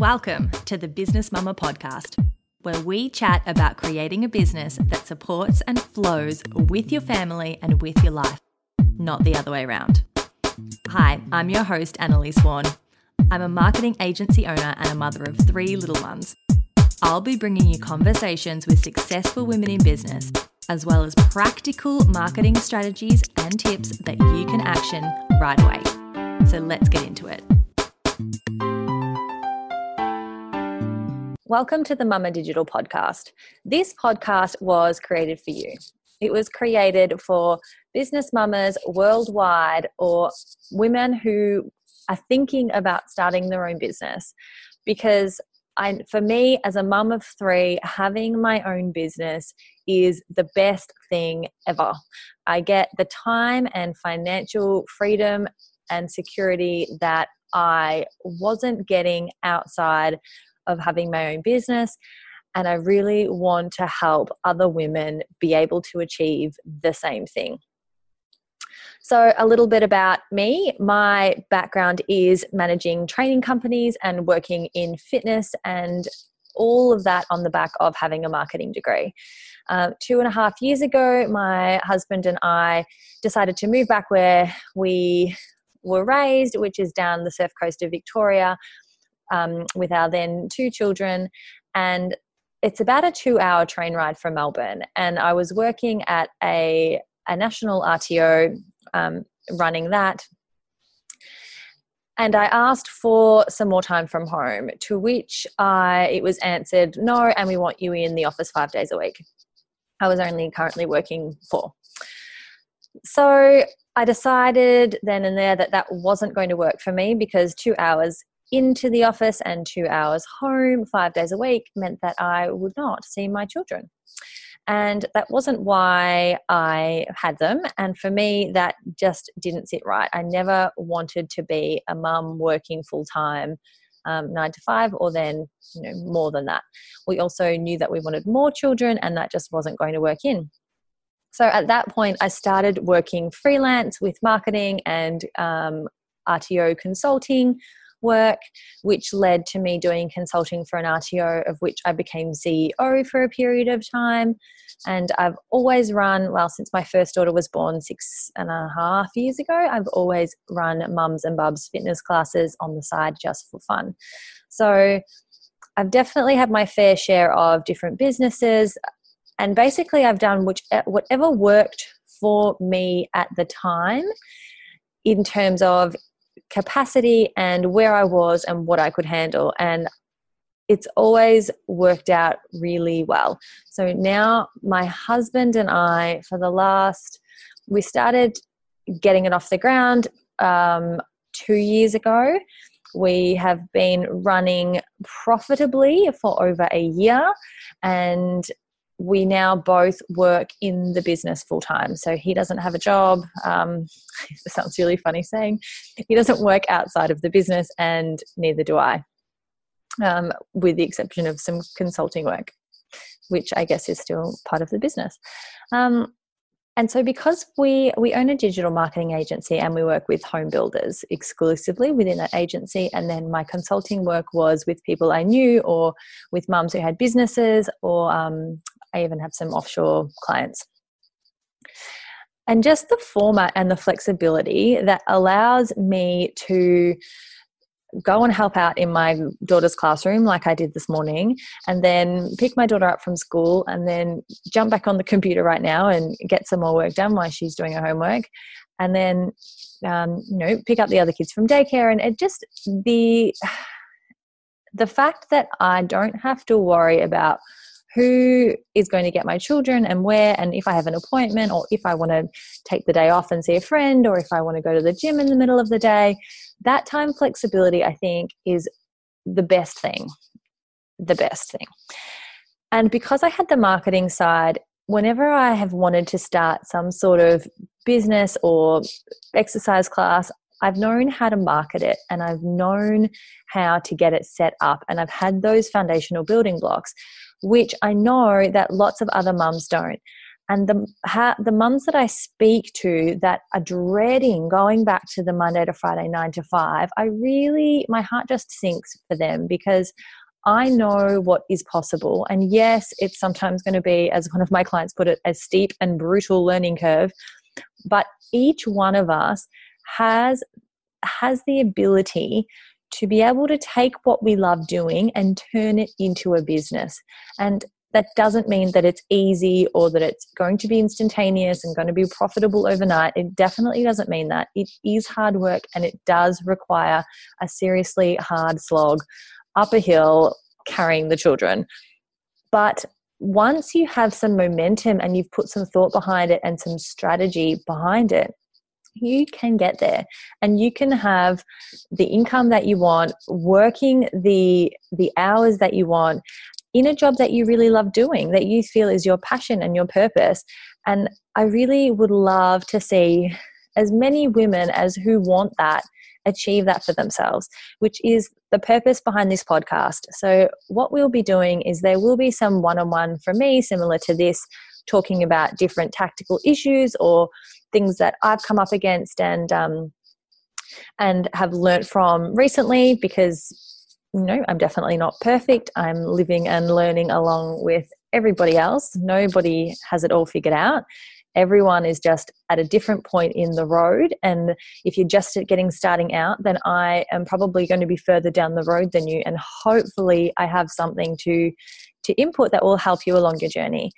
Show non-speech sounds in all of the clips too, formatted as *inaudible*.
Welcome to the Business Mumma podcast, where we chat about creating a business that supports and flows with your family and with your life, not the other way around. Hi, I'm your host, Annelise Worn. I'm a marketing agency owner and a mother of three little ones. I'll be bringing you conversations with successful women in business, as well as practical marketing strategies and tips that you can action right away. So let's get into it. Welcome to the Mumma Digital Podcast. This podcast was created for you. It was created for business mamas worldwide or women who are thinking about starting their own business. Because I, for me, as a mum of three, having my own business is the best thing ever. I get the time and financial freedom and security that I wasn't getting outside of having my own business. And I really want to help other women be able to achieve the same thing. So, a little bit about me. My background is managing training companies and working in fitness, and all of that on the back of having a marketing degree. Uh, two and a half years ago, my husband and I decided to move back where we were raised, which is down the surf coast of Victoria, um, with our then two children. And it's about a two hour train ride from Melbourne. And I was working at a, a national RTO um, running that. And I asked for some more time from home, to which I, it was answered, no, and we want you in the office five days a week. I was only currently working four. So I decided then and there that that wasn't going to work for me because two hours into the office and two hours home five days a week meant that I would not see my children. And that wasn't why I had them. And for me, that just didn't sit right. I never wanted to be a mum working full time. Um, nine to five, or then you know more than that. We also knew that we wanted more children, and that just wasn't going to work in. So at that point, I started working freelance with marketing and um, RTO consulting work, which led to me doing consulting for an RTO, of which I became CEO for a period of time. And I've always run, well, since my first daughter was born six and a half years ago, I've always run mums and bubs fitness classes on the side just for fun. So I've definitely had my fair share of different businesses. And basically, I've done which, eh, whatever worked for me at the time in terms of capacity and where I was and what I could handle. And it's always worked out really well. So now my husband and I, for the last, we started getting it off the ground um, two years ago. We have been running profitably for over a year and we now both work in the business full time. So he doesn't have a job. Um, *laughs* sounds really funny saying he doesn't work outside of the business, and neither do I, um, with the exception of some consulting work, which I guess is still part of the business. Um, and so because we we own a digital marketing agency and we work with home builders exclusively within that agency and then my consulting work was with people i knew or with mums who had businesses or um, I even have some offshore clients. And just the format and the flexibility that allows me to go and help out in my daughter's classroom like I did this morning and then pick my daughter up from school and then jump back on the computer right now and get some more work done while she's doing her homework and then um, you know pick up the other kids from daycare and it just the *sighs* the fact that I don't have to worry about who is going to get my children and where and if i have an appointment or if i want to take the day off and see a friend or if i want to go to the gym in the middle of the day that time flexibility i think is the best thing the best thing. And because i had the marketing side whenever i have wanted to start some sort of business or exercise class I've known how to market it and I've known how to get it set up and I've had those foundational building blocks which I know that lots of other mums don't. And the the mums that I speak to that are dreading going back to the Monday to Friday nine to five, I really my heart just sinks for them because I know what is possible. And yes, it's sometimes going to be, as one of my clients put it, a steep and brutal learning curve. But each one of us has has the ability to be able to take what we love doing and turn it into a business. And that doesn't mean that it's easy or that it's going to be instantaneous and going to be profitable overnight. It definitely doesn't mean that. It is hard work and it does require a seriously hard slog up a hill carrying the children. But once you have some momentum and you've put some thought behind it and some strategy behind it, you can get there and you can have the income that you want working the the hours that you want in a job that you really love doing that you feel is your passion and your purpose and i really would love to see as many women as who want that achieve that for themselves, which is the purpose behind this podcast. So, what we'll be doing is there will be some one on one from me, similar to this, talking about different tactical issues or things that I've come up against and um, and have learnt from recently because you know I'm definitely not perfect. I'm living and learning along with everybody else. Nobody has it all figured out everyone is just at a different point in the road and if you're just getting starting out then i am probably going to be further down the road than you and hopefully i have something to to input that will help you along your journey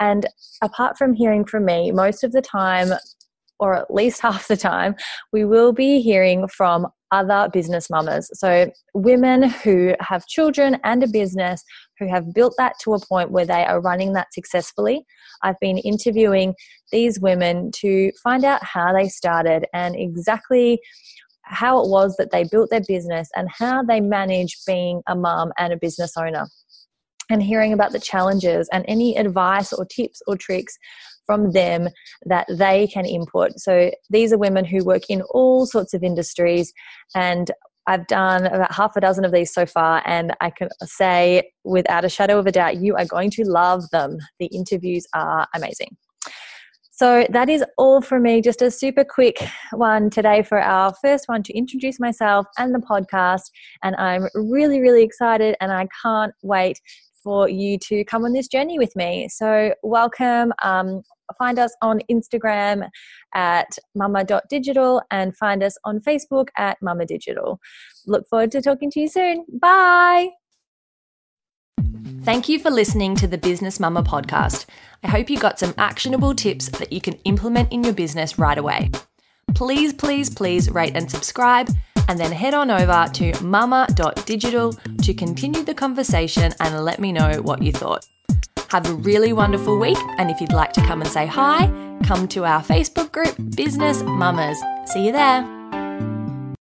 and apart from hearing from me most of the time or at least *laughs* half the time we will be hearing from other business mamas. So, women who have children and a business who have built that to a point where they are running that successfully. I've been interviewing these women to find out how they started and exactly how it was that they built their business and how they manage being a mum and a business owner and hearing about the challenges and any advice or tips or tricks from them that they can input. So these are women who work in all sorts of industries and I've done about half a dozen of these so far, and I can say without a shadow of a doubt, you are going to love them. The interviews are amazing. So that is all from me. Just a super quick one today for our first one to introduce myself and the podcast. And I'm really, really excited, and I can't wait for you to come on this journey with me. So, welcome. Um, find us on Instagram at mumma.digital and find us on Facebook at mumma digital. Look forward to talking to you soon. Bye. Thank you for listening to the Business Mumma podcast. I hope you got some actionable tips that you can implement in your business right away. Please, please, please rate and subscribe and then head on over to mumma.digital to continue the conversation and let me know what you thought. Have a really wonderful week, and if you'd like to come and say hi, come to our Facebook group, Business Mummas. See you there.